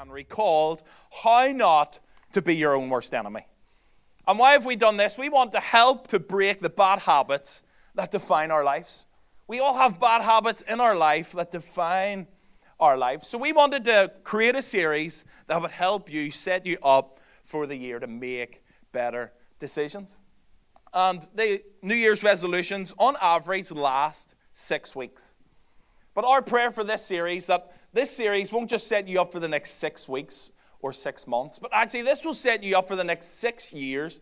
January called How Not to Be Your Own Worst Enemy. And why have we done this? We want to help to break the bad habits that define our lives. We all have bad habits in our life that define our lives. So we wanted to create a series that would help you set you up for the year to make better decisions. And the New Year's resolutions, on average, last six weeks. But our prayer for this series that this series won't just set you up for the next six weeks or six months, but actually this will set you up for the next six years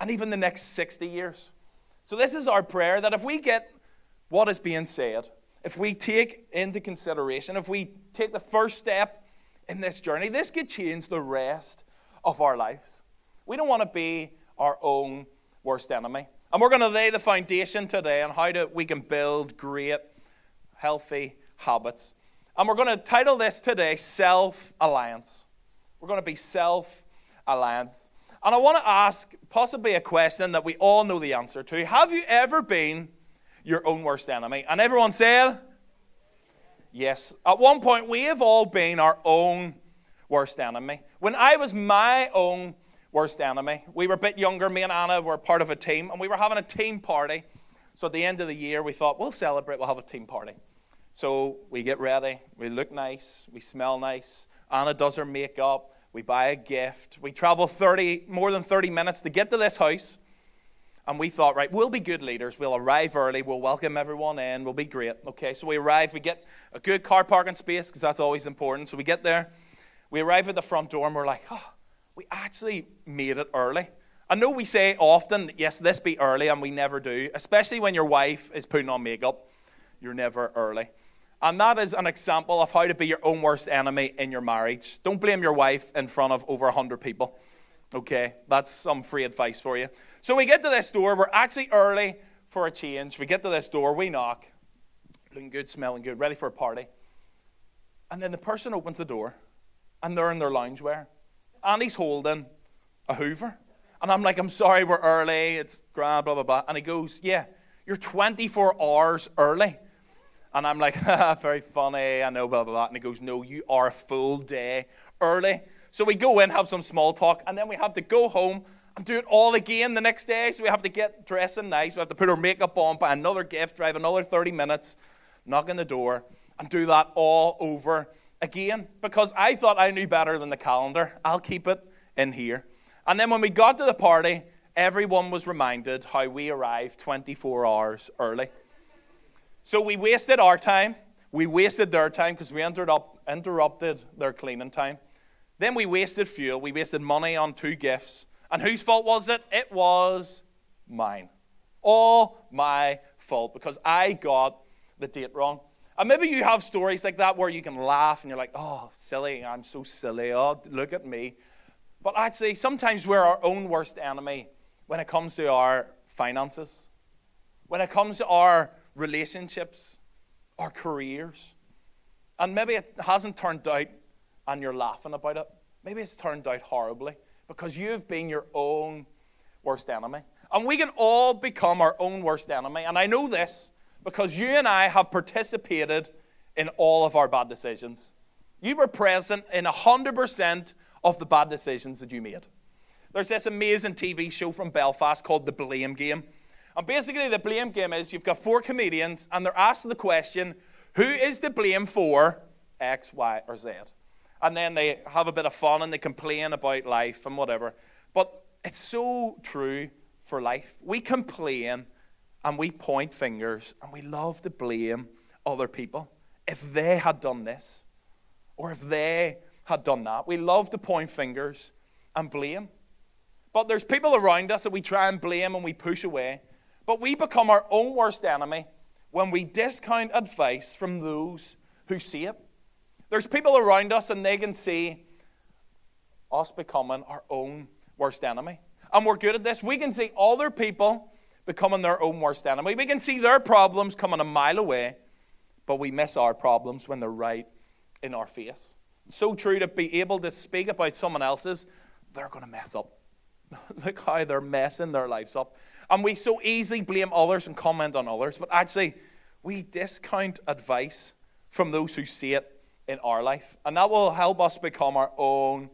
and even the next 60 years. So this is our prayer that if we get what is being said, if we take into consideration, if we take the first step in this journey, this could change the rest of our lives. We don't want to be our own worst enemy. And we're going to lay the foundation today on how to, we can build great, healthy habits. And we're going to title this today Self Alliance. We're going to be Self Alliance. And I want to ask possibly a question that we all know the answer to. Have you ever been your own worst enemy? And everyone said, Yes. At one point, we have all been our own worst enemy. When I was my own worst enemy, we were a bit younger. Me and Anna were part of a team, and we were having a team party. So at the end of the year, we thought, we'll celebrate, we'll have a team party. So we get ready, we look nice, we smell nice. Anna does her makeup, we buy a gift. We travel 30, more than 30 minutes to get to this house. And we thought, right, we'll be good leaders. We'll arrive early. We'll welcome everyone in. We'll be great. Okay, so we arrive. We get a good car parking space because that's always important. So we get there. We arrive at the front door and we're like, oh, we actually made it early. I know we say often, yes, this be early, and we never do, especially when your wife is putting on makeup. You're never early. And that is an example of how to be your own worst enemy in your marriage. Don't blame your wife in front of over 100 people. Okay, that's some free advice for you. So we get to this door. We're actually early for a change. We get to this door. We knock. Looking good, smelling good, ready for a party. And then the person opens the door, and they're in their loungewear. And he's holding a Hoover. And I'm like, I'm sorry, we're early. It's grand, blah, blah, blah. And he goes, Yeah, you're 24 hours early. And I'm like, very funny, I know, blah, blah, blah. And he goes, no, you are a full day early. So we go in, have some small talk, and then we have to go home and do it all again the next day. So we have to get dressing nice. We have to put our makeup on, buy another gift, drive another 30 minutes, knock on the door, and do that all over again. Because I thought I knew better than the calendar. I'll keep it in here. And then when we got to the party, everyone was reminded how we arrived 24 hours early. So we wasted our time. We wasted their time because we interrupted their cleaning time. Then we wasted fuel. We wasted money on two gifts. And whose fault was it? It was mine. All my fault because I got the date wrong. And maybe you have stories like that where you can laugh and you're like, oh, silly, I'm so silly. Oh, look at me. But actually, sometimes we're our own worst enemy when it comes to our finances, when it comes to our relationships, our careers. And maybe it hasn't turned out and you're laughing about it. Maybe it's turned out horribly because you've been your own worst enemy. And we can all become our own worst enemy. And I know this because you and I have participated in all of our bad decisions. You were present in 100% of the bad decisions that you made. There's this amazing TV show from Belfast called The Blame Game. And basically, the blame game is you've got four comedians, and they're asked the question, who is to blame for X, Y, or Z? And then they have a bit of fun and they complain about life and whatever. But it's so true for life. We complain and we point fingers and we love to blame other people. If they had done this, or if they had done that, we love to point fingers and blame. But there's people around us that we try and blame and we push away. But we become our own worst enemy when we discount advice from those who see it. There's people around us and they can see us becoming our own worst enemy. And we're good at this. We can see other people becoming their own worst enemy. We can see their problems coming a mile away, but we miss our problems when they're right in our face. so true to be able to speak about someone else's, they're going to mess up. Look how they're messing their lives up. And we so easily blame others and comment on others, but actually, we discount advice from those who see it in our life. And that will help us become our own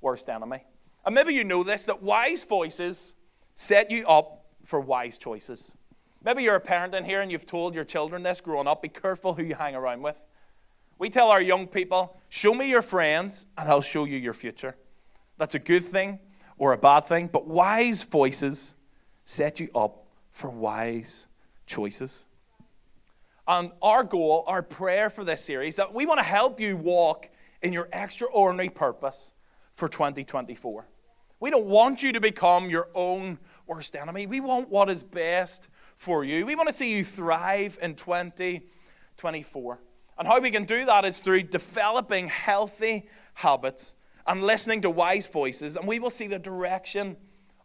worst enemy. And maybe you know this that wise voices set you up for wise choices. Maybe you're a parent in here and you've told your children this growing up be careful who you hang around with. We tell our young people, show me your friends and I'll show you your future. That's a good thing or a bad thing, but wise voices set you up for wise choices. And our goal, our prayer for this series, that we want to help you walk in your extraordinary purpose for 2024. We don't want you to become your own worst enemy. We want what is best for you. We want to see you thrive in 2024. And how we can do that is through developing healthy habits and listening to wise voices, and we will see the direction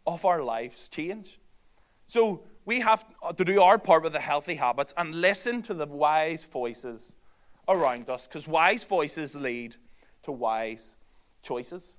of our lives change. So we have to do our part with the healthy habits and listen to the wise voices around us, because wise voices lead to wise choices.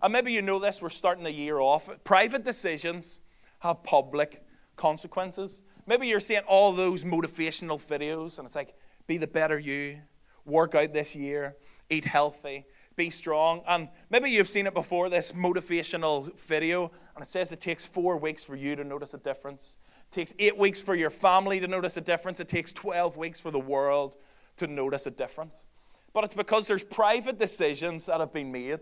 And maybe you know this, we're starting the year off. Private decisions have public consequences. Maybe you're seeing all those motivational videos, and it's like, be the better you, work out this year, eat healthy, be strong. And maybe you've seen it before this motivational video, and it says it takes four weeks for you to notice a difference. It takes eight weeks for your family to notice a difference. It takes 12 weeks for the world to notice a difference. But it's because there's private decisions that have been made.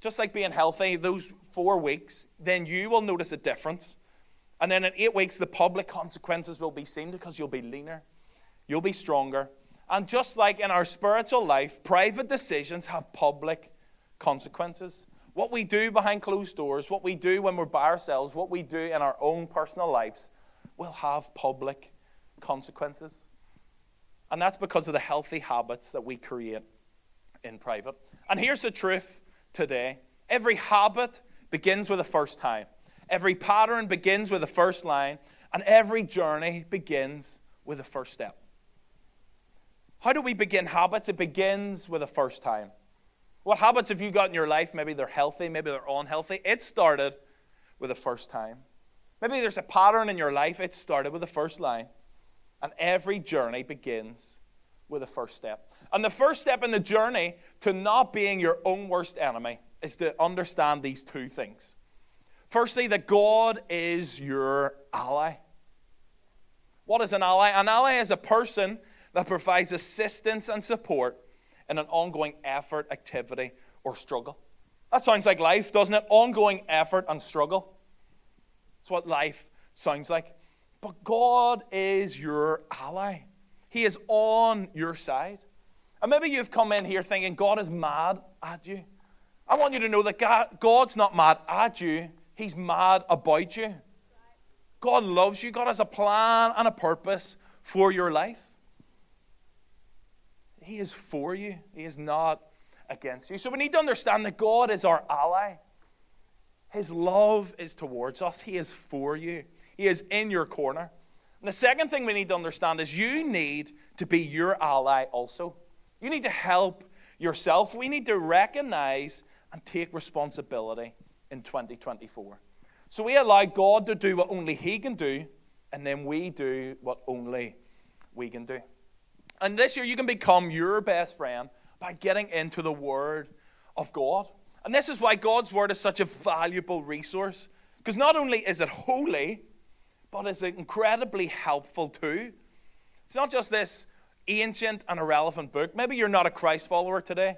Just like being healthy, those four weeks, then you will notice a difference. And then in eight weeks, the public consequences will be seen because you'll be leaner, you'll be stronger. And just like in our spiritual life, private decisions have public consequences. What we do behind closed doors, what we do when we're by ourselves, what we do in our own personal lives will have public consequences. And that's because of the healthy habits that we create in private. And here's the truth today every habit begins with a first time. Every pattern begins with a first line, and every journey begins with a first step. How do we begin habits? It begins with a first time. What habits have you got in your life? Maybe they're healthy, maybe they're unhealthy. It started with a first time. Maybe there's a pattern in your life. It started with the first line. And every journey begins with a first step. And the first step in the journey to not being your own worst enemy is to understand these two things Firstly, that God is your ally. What is an ally? An ally is a person that provides assistance and support in an ongoing effort, activity, or struggle. That sounds like life, doesn't it? Ongoing effort and struggle. That's what life sounds like. But God is your ally, He is on your side. And maybe you've come in here thinking God is mad at you. I want you to know that God's not mad at you, He's mad about you. God loves you. God has a plan and a purpose for your life. He is for you, He is not against you. So we need to understand that God is our ally. His love is towards us, He is for you, He is in your corner. And the second thing we need to understand is you need to be your ally also. You need to help yourself. We need to recognize and take responsibility in 2024. So we allow God to do what only He can do, and then we do what only we can do. And this year, you can become your best friend by getting into the Word of God. And this is why God's Word is such a valuable resource. Because not only is it holy, but it's incredibly helpful too. It's not just this ancient and irrelevant book. Maybe you're not a Christ follower today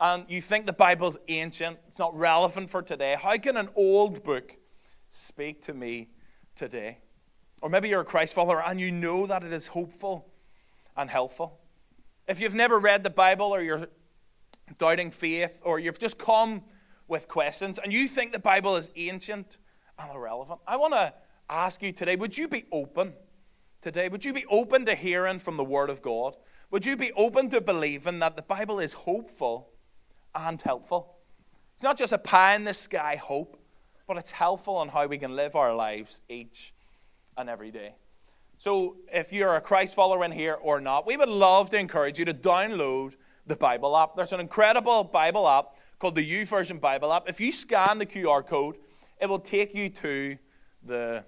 and you think the Bible's ancient, it's not relevant for today, how can an old book speak to me today? Or maybe you're a Christ follower and you know that it is hopeful and helpful. If you've never read the Bible or you're doubting faith or you've just come with questions and you think the Bible is ancient and irrelevant, I want to ask you today would you be open today? Would you be open to hearing from the Word of God? Would you be open to believing that the Bible is hopeful and helpful. It's not just a pie in the sky hope, but it's helpful on how we can live our lives each and every day. So, if you're a Christ follower in here or not, we would love to encourage you to download the Bible app. There's an incredible Bible app called the YouVersion Bible app. If you scan the QR code, it will take you to the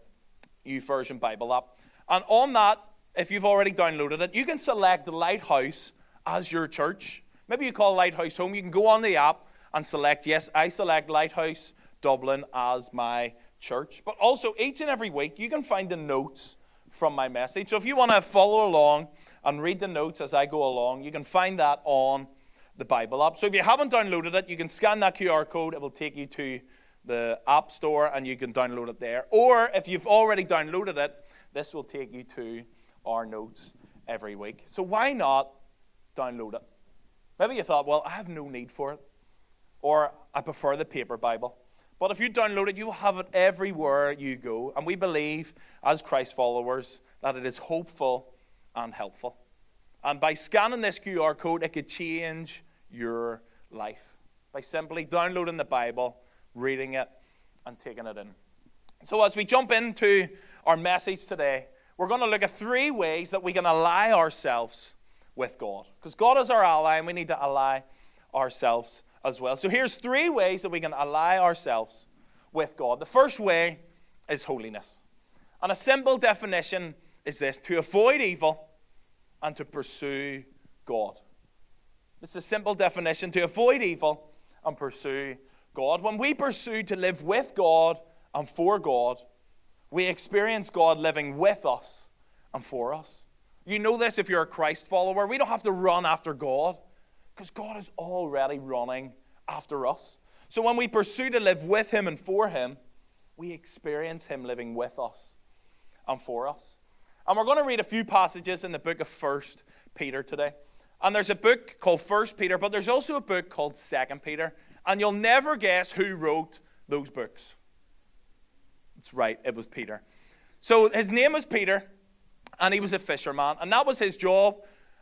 YouVersion Bible app. And on that, if you've already downloaded it, you can select Lighthouse as your church. Maybe you call Lighthouse home. You can go on the app and select, yes, I select Lighthouse Dublin as my church. But also, each and every week, you can find the notes from my message. So if you want to follow along and read the notes as I go along, you can find that on the Bible app. So if you haven't downloaded it, you can scan that QR code. It will take you to the App Store and you can download it there. Or if you've already downloaded it, this will take you to our notes every week. So why not download it? Maybe you thought, well, I have no need for it. Or I prefer the paper Bible. But if you download it, you have it everywhere you go. And we believe, as Christ followers, that it is hopeful and helpful. And by scanning this QR code, it could change your life by simply downloading the Bible, reading it, and taking it in. So, as we jump into our message today, we're going to look at three ways that we can ally ourselves with God. Because God is our ally, and we need to ally ourselves as well. So, here's three ways that we can ally ourselves with God. The first way is holiness. And a simple definition is this to avoid evil and to pursue God. It's a simple definition to avoid evil and pursue God. When we pursue to live with God and for God, we experience God living with us and for us. You know this if you're a Christ follower. We don't have to run after God because God is already running after us. So when we pursue to live with Him and for Him, we experience Him living with us and for us. And we're going to read a few passages in the book of First Peter today. And there's a book called First Peter, but there's also a book called Second Peter. And you'll never guess who wrote those books. That's right, it was Peter. So his name was Peter, and he was a fisherman, and that was his job.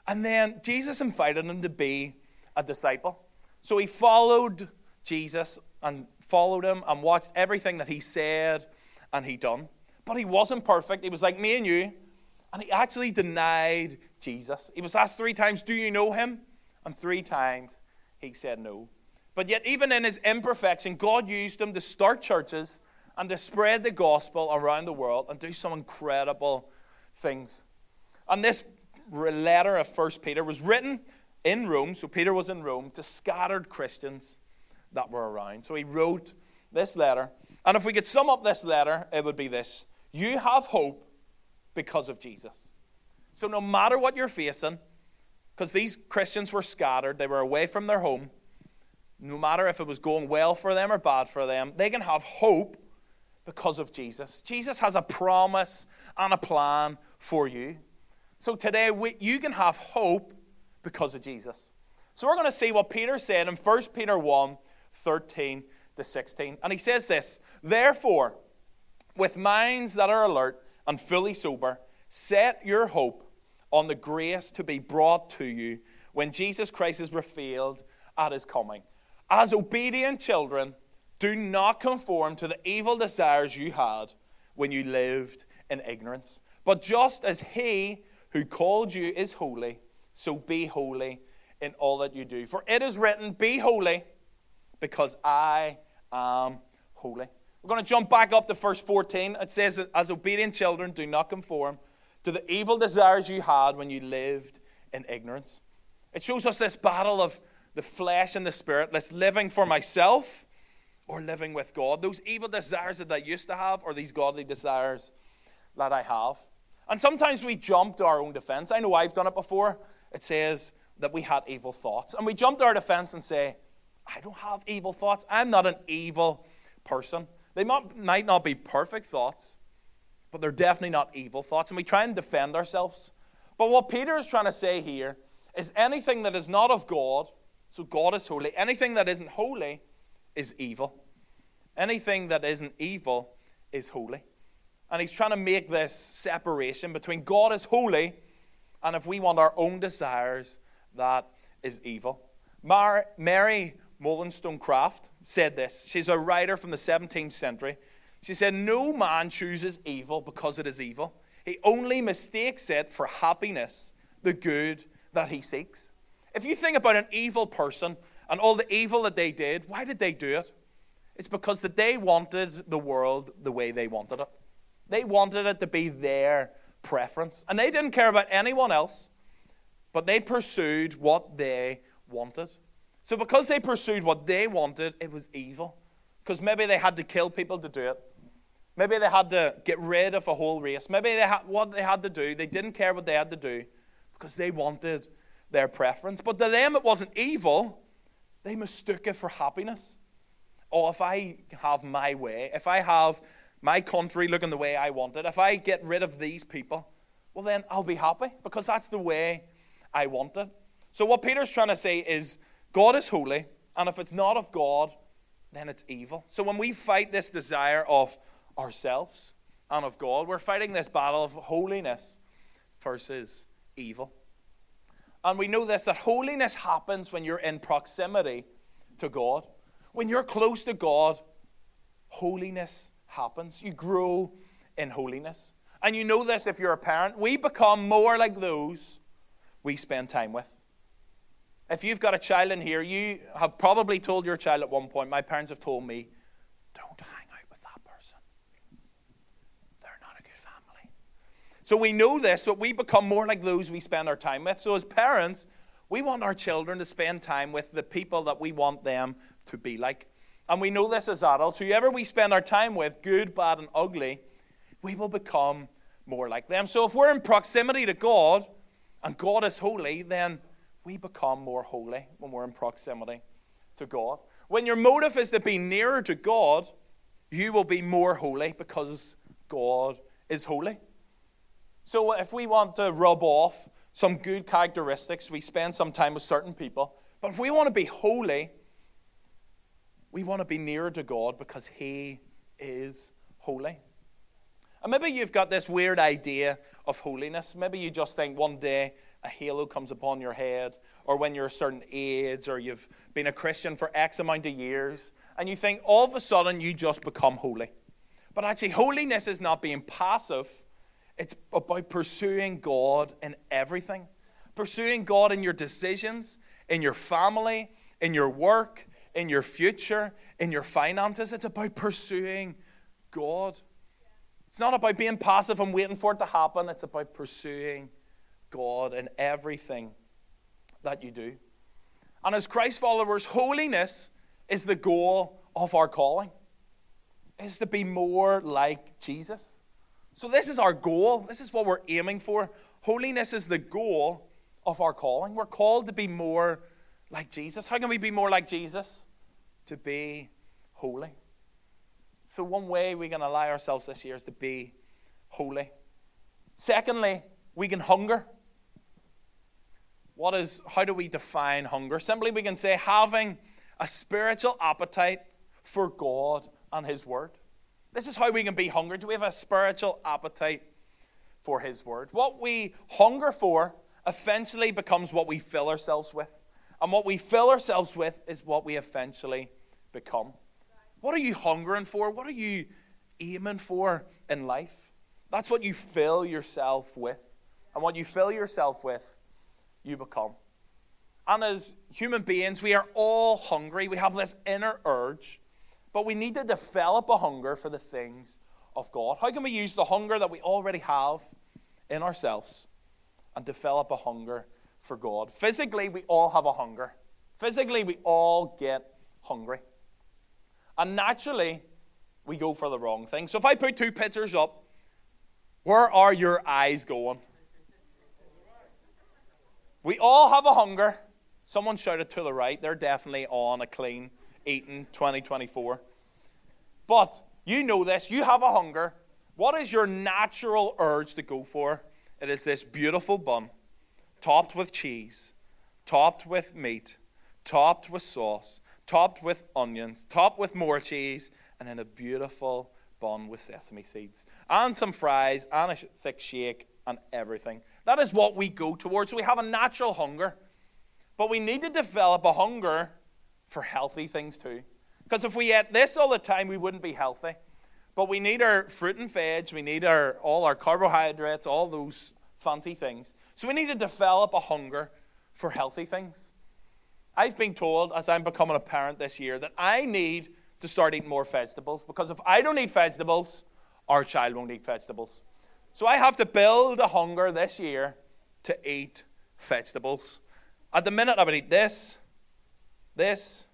And then Jesus invited him to be a disciple. So he followed Jesus and followed him and watched everything that he said and he done. But he wasn't perfect. He was like me and you. And he actually denied Jesus. He was asked three times, Do you know him? And three times he said no. But yet, even in his imperfection, God used him to start churches and to spread the gospel around the world and do some incredible things. And this letter of First Peter was written in Rome, so Peter was in Rome, to scattered Christians that were around. So he wrote this letter. And if we could sum up this letter, it would be this You have hope because of Jesus. So no matter what you're facing, because these Christians were scattered, they were away from their home, no matter if it was going well for them or bad for them, they can have hope because of Jesus. Jesus has a promise and a plan for you. So today, you can have hope because of Jesus. So we're going to see what Peter said in 1 Peter 1 13 to 16. And he says this Therefore, with minds that are alert and fully sober, set your hope on the grace to be brought to you when Jesus Christ is revealed at his coming. As obedient children, do not conform to the evil desires you had when you lived in ignorance. But just as he who called you is holy, so be holy in all that you do. For it is written, Be holy, because I am holy. We're going to jump back up to verse 14. It says, As obedient children, do not conform to the evil desires you had when you lived in ignorance. It shows us this battle of the flesh and the spirit, that's living for myself or living with God. Those evil desires that I used to have or these godly desires that I have. And sometimes we jump to our own defense. I know I've done it before. It says that we had evil thoughts. And we jump to our defense and say, I don't have evil thoughts. I'm not an evil person. They might not be perfect thoughts, but they're definitely not evil thoughts. And we try and defend ourselves. But what Peter is trying to say here is anything that is not of God so God is holy. Anything that isn't holy is evil. Anything that isn't evil is holy. And he's trying to make this separation between God is holy and if we want our own desires, that is evil. Mar- Mary Wollstonecraft said this. She's a writer from the 17th century. She said, No man chooses evil because it is evil. He only mistakes it for happiness, the good that he seeks. If you think about an evil person and all the evil that they did, why did they do it? It's because that they wanted the world the way they wanted it. They wanted it to be their preference. And they didn't care about anyone else. but they pursued what they wanted. So, because they pursued what they wanted, it was evil. Because maybe they had to kill people to do it. Maybe they had to get rid of a whole race. Maybe they had, what they had to do, they didn't care what they had to do because they wanted their preference. But to them, it wasn't evil. They mistook it for happiness. Oh, if I have my way, if I have my country looking the way I want it, if I get rid of these people, well, then I'll be happy because that's the way I want it. So, what Peter's trying to say is God is holy, and if it's not of God, then it's evil. So, when we fight this desire of ourselves and of God, we're fighting this battle of holiness versus evil. And we know this that holiness happens when you're in proximity to God. When you're close to God, holiness happens. You grow in holiness. And you know this if you're a parent. We become more like those we spend time with. If you've got a child in here, you have probably told your child at one point, my parents have told me, don't hang out with that person. They're not a good family. So we know this, but we become more like those we spend our time with. So as parents, we want our children to spend time with the people that we want them to be like. And we know this as adults. Whoever we spend our time with, good, bad, and ugly, we will become more like them. So if we're in proximity to God and God is holy, then we become more holy when we're in proximity to God. When your motive is to be nearer to God, you will be more holy because God is holy. So if we want to rub off some good characteristics, we spend some time with certain people. But if we want to be holy, we want to be nearer to God because He is holy. And maybe you've got this weird idea of holiness. Maybe you just think one day a halo comes upon your head, or when you're a certain age, or you've been a Christian for X amount of years, and you think all of a sudden you just become holy. But actually, holiness is not being passive, it's about pursuing God in everything. Pursuing God in your decisions, in your family, in your work, in your future, in your finances. It's about pursuing God. It's not about being passive and waiting for it to happen. It's about pursuing God in everything that you do. And as Christ followers, holiness is the goal of our calling. Is to be more like Jesus. So this is our goal. This is what we're aiming for. Holiness is the goal of our calling. We're called to be more like Jesus. How can we be more like Jesus? To be holy. So, one way we can allow ourselves this year is to be holy. Secondly, we can hunger. What is, how do we define hunger? Simply, we can say having a spiritual appetite for God and His Word. This is how we can be hungry. Do we have a spiritual appetite for His Word? What we hunger for eventually becomes what we fill ourselves with. And what we fill ourselves with is what we eventually become. What are you hungering for? What are you aiming for in life? That's what you fill yourself with. And what you fill yourself with, you become. And as human beings, we are all hungry. We have this inner urge, but we need to develop a hunger for the things of God. How can we use the hunger that we already have in ourselves and develop a hunger for God? Physically, we all have a hunger. Physically, we all get hungry. And naturally, we go for the wrong thing. So if I put two pictures up, where are your eyes going? We all have a hunger. Someone shouted to the right. They're definitely on a clean eating 2024. But you know this. You have a hunger. What is your natural urge to go for? It is this beautiful bun, topped with cheese, topped with meat, topped with sauce, topped with onions, topped with more cheese, and then a beautiful bun with sesame seeds, and some fries, and a thick shake, and everything. That is what we go towards. We have a natural hunger, but we need to develop a hunger for healthy things too. Because if we ate this all the time, we wouldn't be healthy. But we need our fruit and veg, we need our, all our carbohydrates, all those fancy things. So we need to develop a hunger for healthy things. I've been told as I'm becoming a parent this year that I need to start eating more vegetables because if I don't eat vegetables, our child won't eat vegetables. So I have to build a hunger this year to eat vegetables. At the minute, I would eat this, this.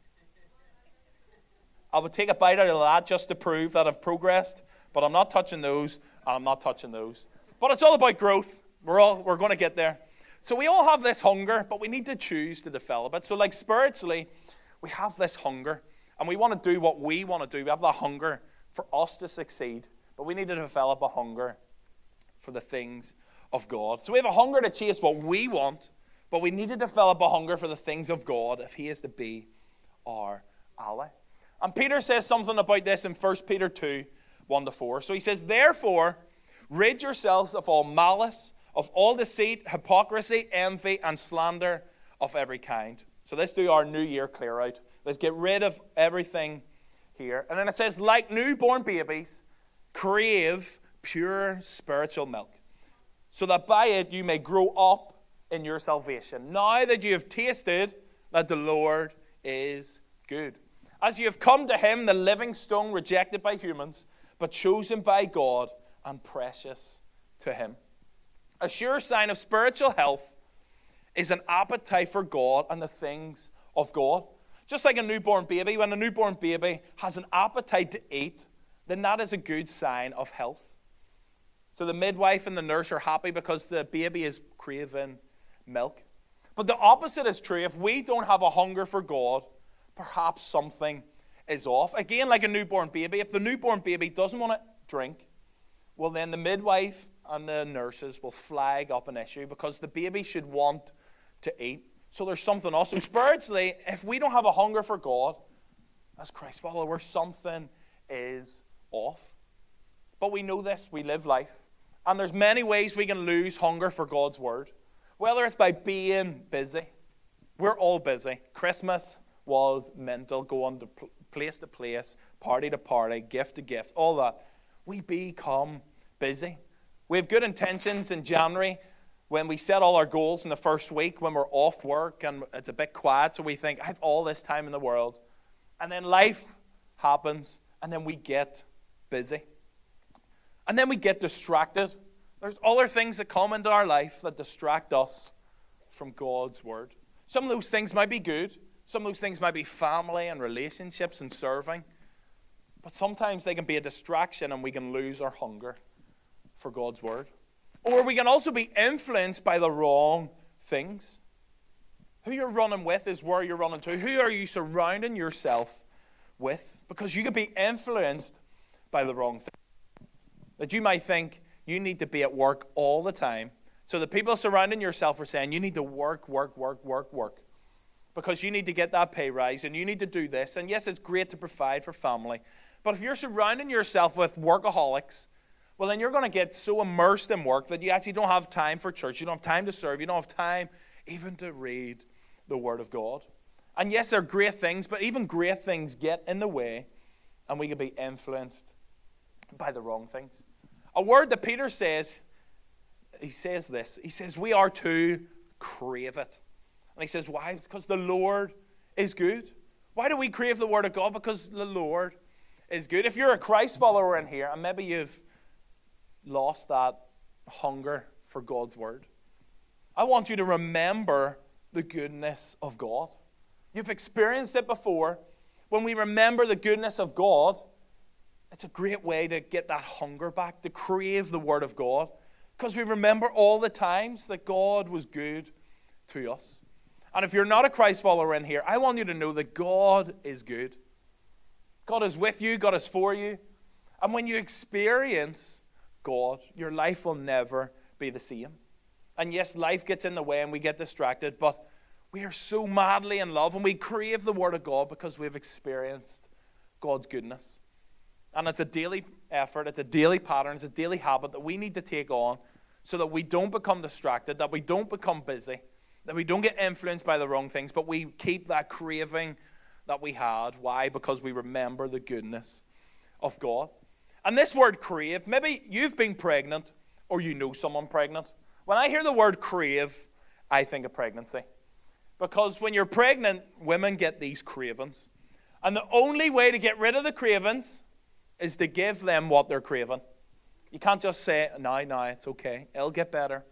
I would take a bite out of that just to prove that I've progressed, but I'm not touching those, and I'm not touching those. But it's all about growth. We're all we're going to get there. So we all have this hunger, but we need to choose to develop it. So, like spiritually, we have this hunger, and we want to do what we want to do. We have that hunger for us to succeed, but we need to develop a hunger for the things of God. So we have a hunger to chase what we want, but we need to develop a hunger for the things of God if He is to be our ally. And Peter says something about this in 1 Peter 2 1 to 4. So he says, Therefore, rid yourselves of all malice, of all deceit, hypocrisy, envy, and slander of every kind. So let's do our new year clear out. Let's get rid of everything here. And then it says, like newborn babies, crave pure spiritual milk, so that by it you may grow up in your salvation. Now that you have tasted that the Lord is good. As you have come to him, the living stone rejected by humans, but chosen by God and precious to him. A sure sign of spiritual health is an appetite for God and the things of God. Just like a newborn baby, when a newborn baby has an appetite to eat, then that is a good sign of health. So the midwife and the nurse are happy because the baby is craving milk. But the opposite is true. If we don't have a hunger for God, perhaps something is off. Again, like a newborn baby, if the newborn baby doesn't want to drink, well, then the midwife and the nurses will flag up an issue because the baby should want to eat. So there's something also spiritually, if we don't have a hunger for God, as Christ followers, something is off. But we know this, we live life. And there's many ways we can lose hunger for God's word. Whether it's by being busy. We're all busy. Christmas was mental, going to place to place, party to party, gift to gift, all that. We become busy. We have good intentions in January when we set all our goals in the first week, when we're off work and it's a bit quiet, so we think, I have all this time in the world. And then life happens, and then we get busy. And then we get distracted. There's other things that come into our life that distract us from God's Word. Some of those things might be good, some of those things might be family and relationships and serving. But sometimes they can be a distraction and we can lose our hunger for God's Word. Or we can also be influenced by the wrong things. Who you're running with is where you're running to. Who are you surrounding yourself with? Because you can be influenced by the wrong thing. That you might think you need to be at work all the time. So the people surrounding yourself are saying you need to work, work, work, work, work. Because you need to get that pay rise and you need to do this. And yes, it's great to provide for family. But if you're surrounding yourself with workaholics, well, then you're going to get so immersed in work that you actually don't have time for church. You don't have time to serve. You don't have time even to read the Word of God. And yes, they're great things, but even great things get in the way, and we can be influenced by the wrong things. A word that Peter says, he says this. He says, We are to crave it. And he says, Why? It's because the Lord is good. Why do we crave the Word of God? Because the Lord is good. If you're a Christ follower in here, and maybe you've lost that hunger for God's word. I want you to remember the goodness of God. You've experienced it before. When we remember the goodness of God, it's a great way to get that hunger back, to crave the Word of God, because we remember all the times that God was good to us. And if you're not a Christ follower in here, I want you to know that God is good. God is with you, God is for you. And when you experience God, your life will never be the same. And yes, life gets in the way and we get distracted, but we are so madly in love and we crave the Word of God because we've experienced God's goodness. And it's a daily effort, it's a daily pattern, it's a daily habit that we need to take on so that we don't become distracted, that we don't become busy, that we don't get influenced by the wrong things, but we keep that craving that we had. Why? Because we remember the goodness of God. And this word crave, maybe you've been pregnant or you know someone pregnant. When I hear the word crave, I think of pregnancy. Because when you're pregnant, women get these cravings. And the only way to get rid of the cravings is to give them what they're craving. You can't just say, no, no, it's okay. It'll get better.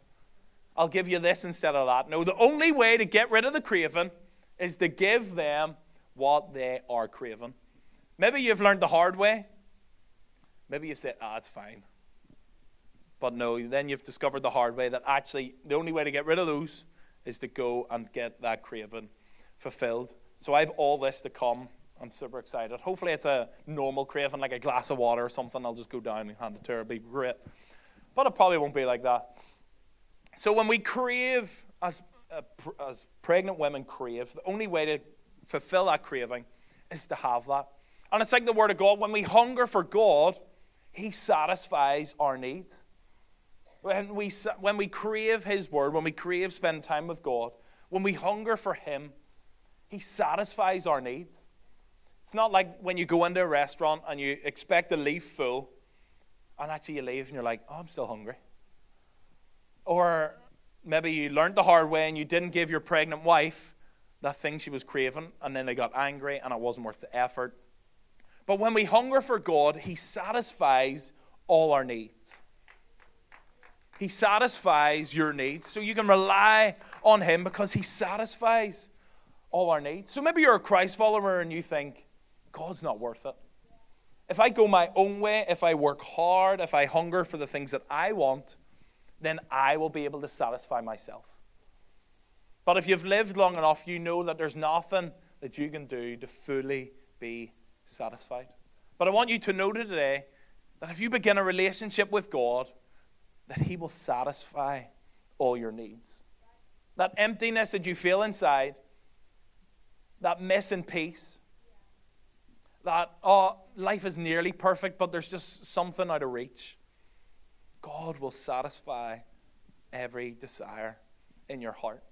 I'll give you this instead of that. No, the only way to get rid of the craving is to give them what they are craving. Maybe you've learned the hard way. Maybe you say, ah, it's fine. But no, then you've discovered the hard way that actually the only way to get rid of those is to go and get that craving fulfilled. So I have all this to come. I'm super excited. Hopefully, it's a normal craving, like a glass of water or something. I'll just go down and hand it to her. It'll be great. But it probably won't be like that. So when we crave, as, uh, as pregnant women crave, the only way to fulfill that craving is to have that. And it's like the Word of God. When we hunger for God, He satisfies our needs. When we, when we crave His Word, when we crave spending time with God, when we hunger for Him, He satisfies our needs. It's not like when you go into a restaurant and you expect to leave full, and actually you leave and you're like, oh, I'm still hungry. Or maybe you learned the hard way and you didn't give your pregnant wife that thing she was craving, and then they got angry and it wasn't worth the effort. But when we hunger for God, He satisfies all our needs. He satisfies your needs. So you can rely on Him because He satisfies all our needs. So maybe you're a Christ follower and you think, God's not worth it. If I go my own way, if I work hard, if I hunger for the things that I want, then I will be able to satisfy myself. But if you've lived long enough, you know that there's nothing that you can do to fully be satisfied. But I want you to know today that if you begin a relationship with God, that He will satisfy all your needs. That emptiness that you feel inside, that missing piece, that, oh, life is nearly perfect, but there's just something out of reach. God will satisfy every desire in your heart.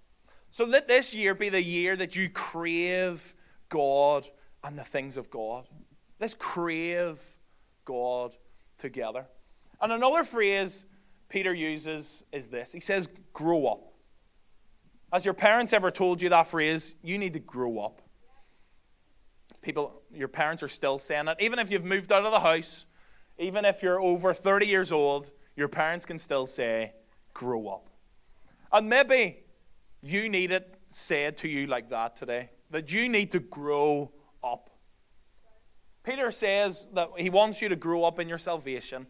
So let this year be the year that you crave God and the things of God. Let's crave God together. And another phrase Peter uses is this he says, grow up. Has your parents ever told you that phrase? You need to grow up people, your parents are still saying it. Even if you've moved out of the house, even if you're over 30 years old, your parents can still say, grow up. And maybe you need it said to you like that today, that you need to grow up. Peter says that he wants you to grow up in your salvation.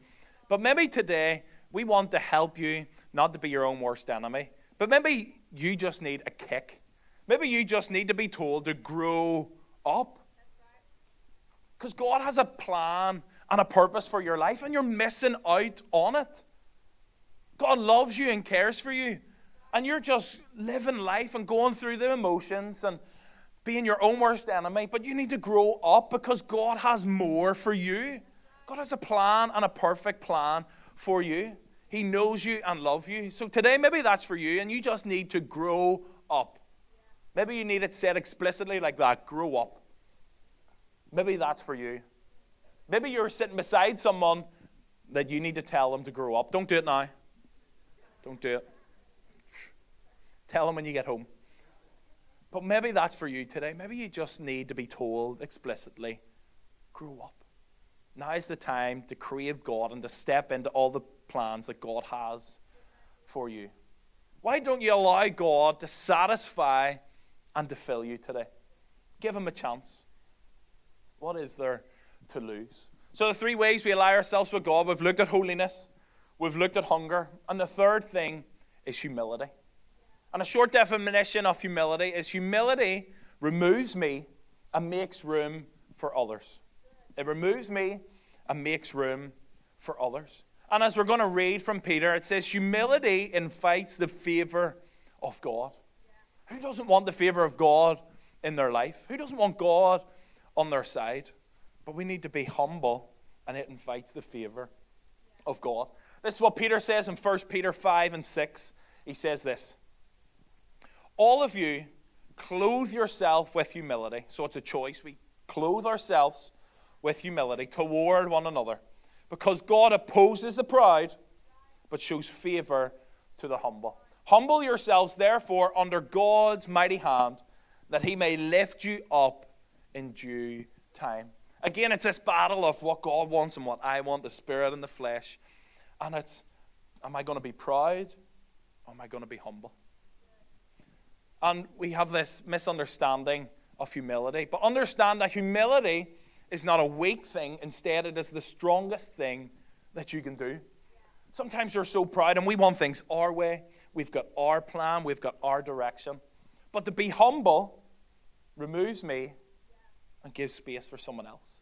But maybe today we want to help you not to be your own worst enemy. But maybe you just need a kick. Maybe you just need to be told to grow up. Because God has a plan and a purpose for your life, and you're missing out on it. God loves you and cares for you, and you're just living life and going through the emotions and being your own worst enemy. But you need to grow up because God has more for you. God has a plan and a perfect plan for you. He knows you and loves you. So today, maybe that's for you, and you just need to grow up. Maybe you need it said explicitly like that grow up. Maybe that's for you. Maybe you're sitting beside someone that you need to tell them to grow up. Don't do it now. Don't do it. Tell them when you get home. But maybe that's for you today. Maybe you just need to be told explicitly grow up. Now is the time to crave God and to step into all the plans that God has for you. Why don't you allow God to satisfy and to fill you today? Give Him a chance. What is there to lose? So, the three ways we ally ourselves with God we've looked at holiness, we've looked at hunger, and the third thing is humility. And a short definition of humility is humility removes me and makes room for others. It removes me and makes room for others. And as we're going to read from Peter, it says, Humility invites the favor of God. Who doesn't want the favor of God in their life? Who doesn't want God on their side. But we need to be humble, and it invites the favor of God. This is what Peter says in 1 Peter 5 and 6. He says this All of you clothe yourself with humility. So it's a choice. We clothe ourselves with humility toward one another. Because God opposes the proud, but shows favor to the humble. Humble yourselves, therefore, under God's mighty hand, that he may lift you up in due time. Again, it's this battle of what God wants and what I want, the spirit and the flesh. And it's, am I going to be proud Or am I going to be humble? And we have this misunderstanding of humility. But understand that humility is not a weak thing, instead, it is the strongest thing that you can do. Sometimes you're so proud and we want things our way. We've got our plan, we've got our direction. But to be humble removes me and gives space for someone else.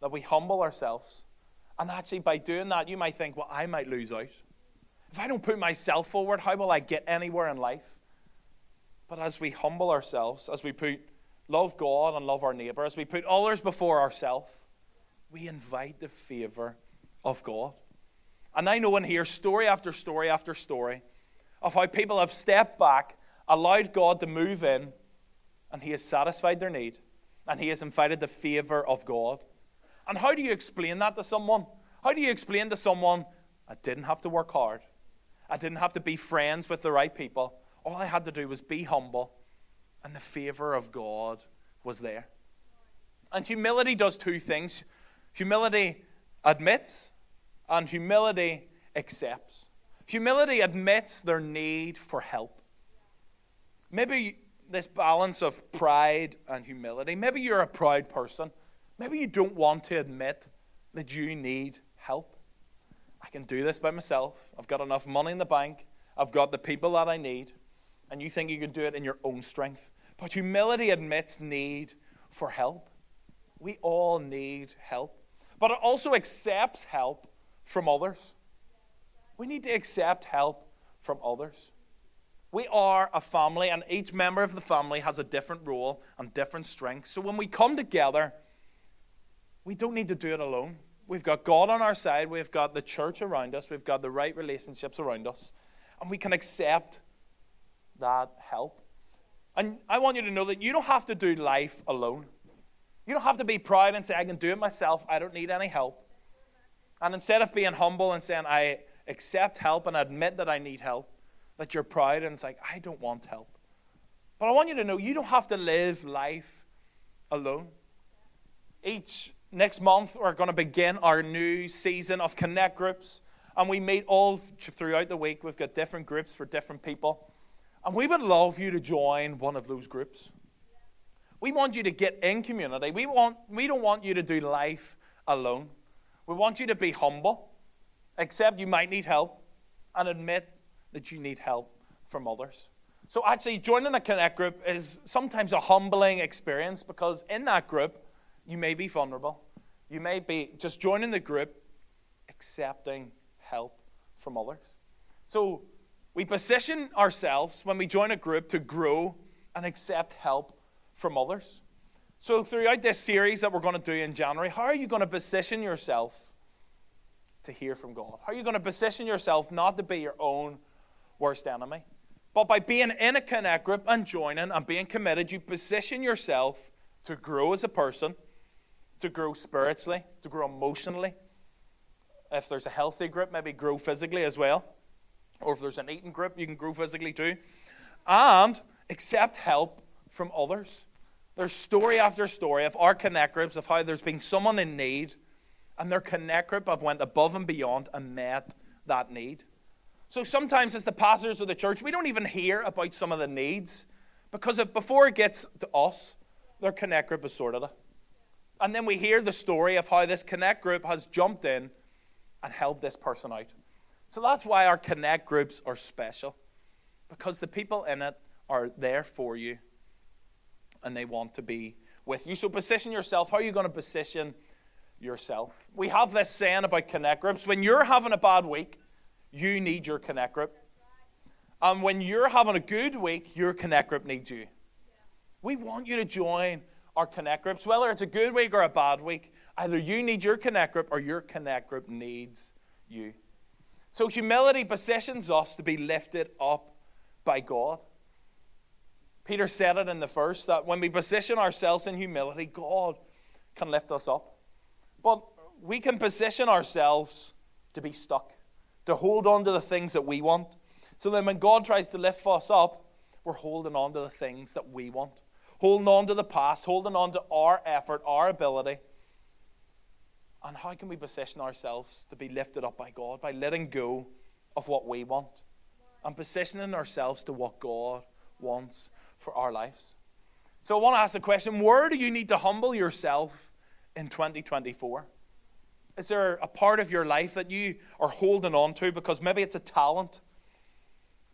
That we humble ourselves. And actually, by doing that, you might think, well, I might lose out. If I don't put myself forward, how will I get anywhere in life? But as we humble ourselves, as we put love God and love our neighbor, as we put others before ourselves, we invite the favor of God. And I know in here story after story after story of how people have stepped back, allowed God to move in, and He has satisfied their need, and He has invited the favor of God. And how do you explain that to someone? How do you explain to someone, I didn't have to work hard, I didn't have to be friends with the right people, all I had to do was be humble, and the favor of God was there. And humility does two things humility admits, and humility accepts. Humility admits their need for help. Maybe this balance of pride and humility, maybe you're a proud person. Maybe you don't want to admit that you need help. I can do this by myself. I've got enough money in the bank. I've got the people that I need. And you think you can do it in your own strength. But humility admits need for help. We all need help. But it also accepts help from others. We need to accept help from others. We are a family, and each member of the family has a different role and different strengths. So when we come together, we don't need to do it alone. We've got God on our side, we've got the church around us, we've got the right relationships around us, and we can accept that help. And I want you to know that you don't have to do life alone. You don't have to be proud and say, I can do it myself, I don't need any help. And instead of being humble and saying, I accept help and admit that I need help, that you're proud and it's like, I don't want help. But I want you to know you don't have to live life alone. Each next month, we're going to begin our new season of Connect groups. And we meet all throughout the week. We've got different groups for different people. And we would love you to join one of those groups. We want you to get in community. We, want, we don't want you to do life alone. We want you to be humble, accept you might need help, and admit that you need help from others. So, actually, joining a Connect group is sometimes a humbling experience because in that group, you may be vulnerable. You may be just joining the group, accepting help from others. So, we position ourselves when we join a group to grow and accept help from others. So, throughout this series that we're going to do in January, how are you going to position yourself to hear from God? How are you going to position yourself not to be your own worst enemy? But by being in a connect group and joining and being committed, you position yourself to grow as a person, to grow spiritually, to grow emotionally. If there's a healthy group, maybe grow physically as well. Or if there's an eating group, you can grow physically too. And accept help from others. There's story after story of our connect groups of how there's been someone in need, and their connect group have went above and beyond and met that need. So sometimes as the pastors of the church, we don't even hear about some of the needs because if, before it gets to us, their connect group has sorted it. And then we hear the story of how this connect group has jumped in and helped this person out. So that's why our connect groups are special because the people in it are there for you and they want to be with you. So position yourself. How are you going to position yourself? We have this saying about connect groups. When you're having a bad week, you need your connect group. And when you're having a good week, your connect group needs you. We want you to join our connect groups, whether it's a good week or a bad week. Either you need your connect group or your connect group needs you. So humility positions us to be lifted up by God. Peter said it in the first that when we position ourselves in humility, God can lift us up. But we can position ourselves to be stuck, to hold on to the things that we want. So then when God tries to lift us up, we're holding on to the things that we want, holding on to the past, holding on to our effort, our ability. And how can we position ourselves to be lifted up by God? By letting go of what we want and positioning ourselves to what God wants for our lives. So I want to ask the question where do you need to humble yourself in 2024? Is there a part of your life that you are holding on to because maybe it's a talent?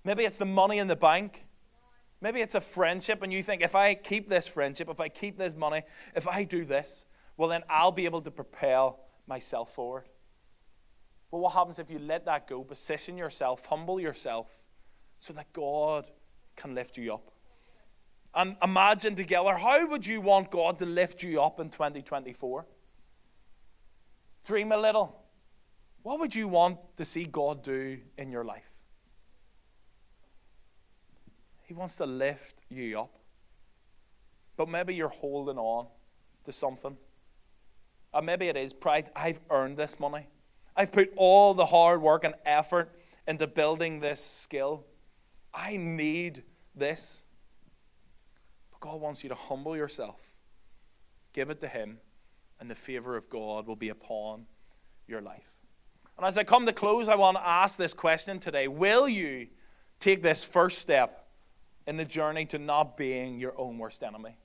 Maybe it's the money in the bank. Maybe it's a friendship, and you think, if I keep this friendship, if I keep this money, if I do this, well, then I'll be able to propel myself forward. Well, what happens if you let that go? Position yourself, humble yourself, so that God can lift you up. And imagine together how would you want God to lift you up in 2024? Dream a little. What would you want to see God do in your life? He wants to lift you up. But maybe you're holding on to something. Maybe it is pride. I've earned this money. I've put all the hard work and effort into building this skill. I need this. But God wants you to humble yourself, give it to Him, and the favor of God will be upon your life. And as I come to close, I want to ask this question today Will you take this first step in the journey to not being your own worst enemy?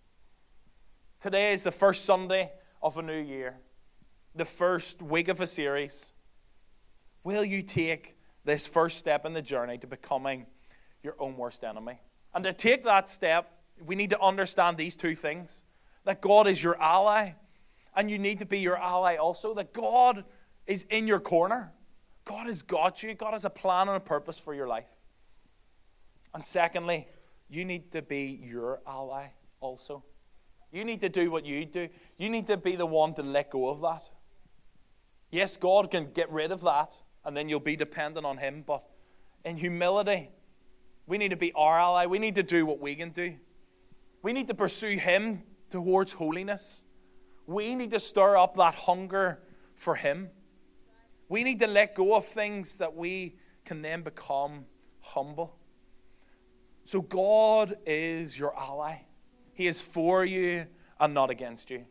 Today is the first Sunday of a new year, the first week of a series. Will you take this first step in the journey to becoming your own worst enemy? And to take that step, we need to understand these two things that God is your ally, and you need to be your ally also, that God is in your corner. God has got you, God has a plan and a purpose for your life. And secondly, you need to be your ally also. You need to do what you do. You need to be the one to let go of that. Yes, God can get rid of that, and then you'll be dependent on Him. But in humility, we need to be our ally. We need to do what we can do. We need to pursue Him towards holiness. We need to stir up that hunger for Him. We need to let go of things that we can then become humble. So, God is your ally. He is for you and not against you.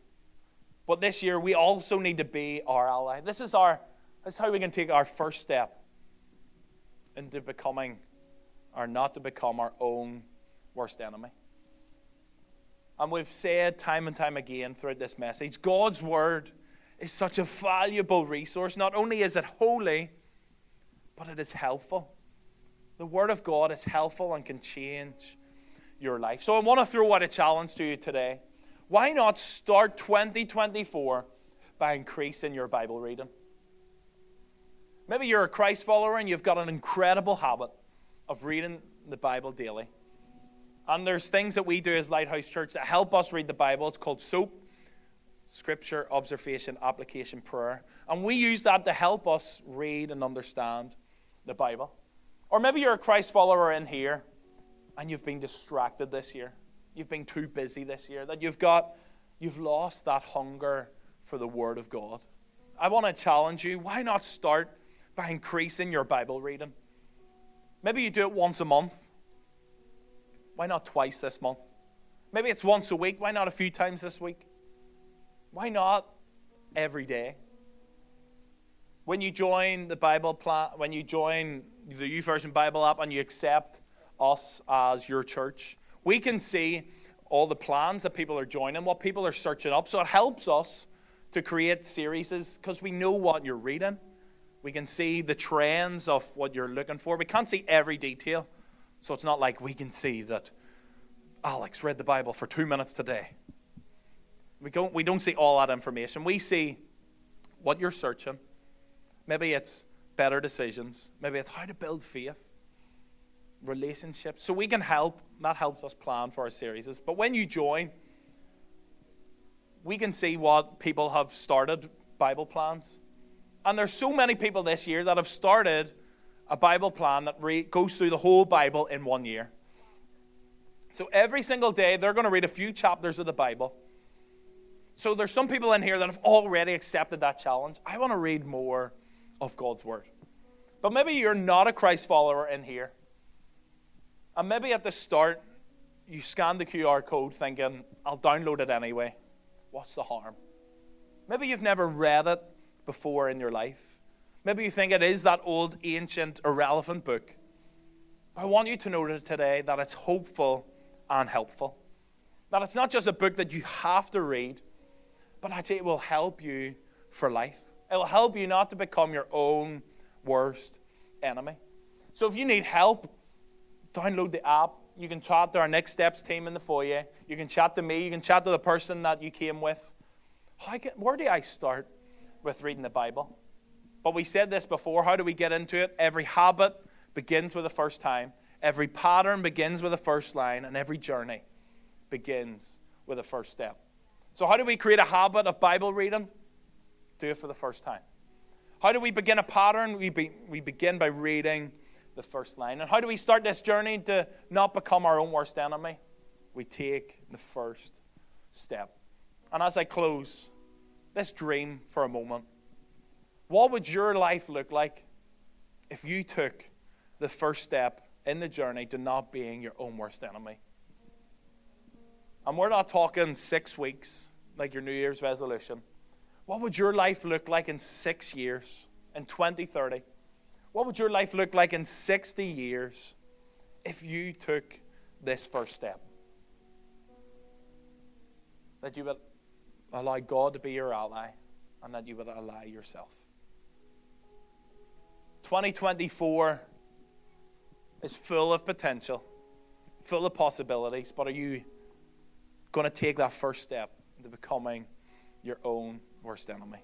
But this year, we also need to be our ally. This is, our, this is how we can take our first step into becoming, or not to become, our own worst enemy. And we've said time and time again throughout this message God's Word is such a valuable resource. Not only is it holy, but it is helpful. The Word of God is helpful and can change your life. So I want to throw out a challenge to you today. Why not start 2024 by increasing your Bible reading? Maybe you're a Christ follower and you've got an incredible habit of reading the Bible daily. And there's things that we do as Lighthouse Church that help us read the Bible. It's called SOAP Scripture, Observation, Application, Prayer. And we use that to help us read and understand the Bible. Or maybe you're a Christ follower in here and you've been distracted this year. You've been too busy this year, that you've got, you've lost that hunger for the Word of God. I want to challenge you why not start by increasing your Bible reading? Maybe you do it once a month. Why not twice this month? Maybe it's once a week. Why not a few times this week? Why not every day? When you join the Bible plan, when you join the YouVersion Bible app and you accept us as your church, we can see all the plans that people are joining, what people are searching up. So it helps us to create series because we know what you're reading. We can see the trends of what you're looking for. We can't see every detail. So it's not like we can see that Alex read the Bible for two minutes today. We don't, we don't see all that information. We see what you're searching. Maybe it's better decisions. Maybe it's how to build faith, relationships. So we can help. That helps us plan for our series. But when you join, we can see what people have started Bible plans. And there's so many people this year that have started a Bible plan that re- goes through the whole Bible in one year. So every single day, they're going to read a few chapters of the Bible. So there's some people in here that have already accepted that challenge. I want to read more of God's Word. But maybe you're not a Christ follower in here. And maybe at the start, you scan the QR code thinking, I'll download it anyway. What's the harm? Maybe you've never read it before in your life. Maybe you think it is that old, ancient, irrelevant book. I want you to know today that it's hopeful and helpful. That it's not just a book that you have to read, but actually it will help you for life. It will help you not to become your own worst enemy. So if you need help, download the app. You can chat to our Next Steps team in the foyer. You can chat to me. You can chat to the person that you came with. How can, where do I start with reading the Bible? But we said this before. How do we get into it? Every habit begins with the first time, every pattern begins with the first line, and every journey begins with the first step. So, how do we create a habit of Bible reading? Do it for the first time. How do we begin a pattern? We, be, we begin by reading the first line. And how do we start this journey to not become our own worst enemy? We take the first step. And as I close, let's dream for a moment. What would your life look like if you took the first step in the journey to not being your own worst enemy? And we're not talking six weeks like your New Year's resolution. What would your life look like in six years, in 2030? What would your life look like in 60 years if you took this first step? That you would allow God to be your ally and that you would ally yourself. 2024 is full of potential, full of possibilities, but are you going to take that first step into becoming your own worst enemy?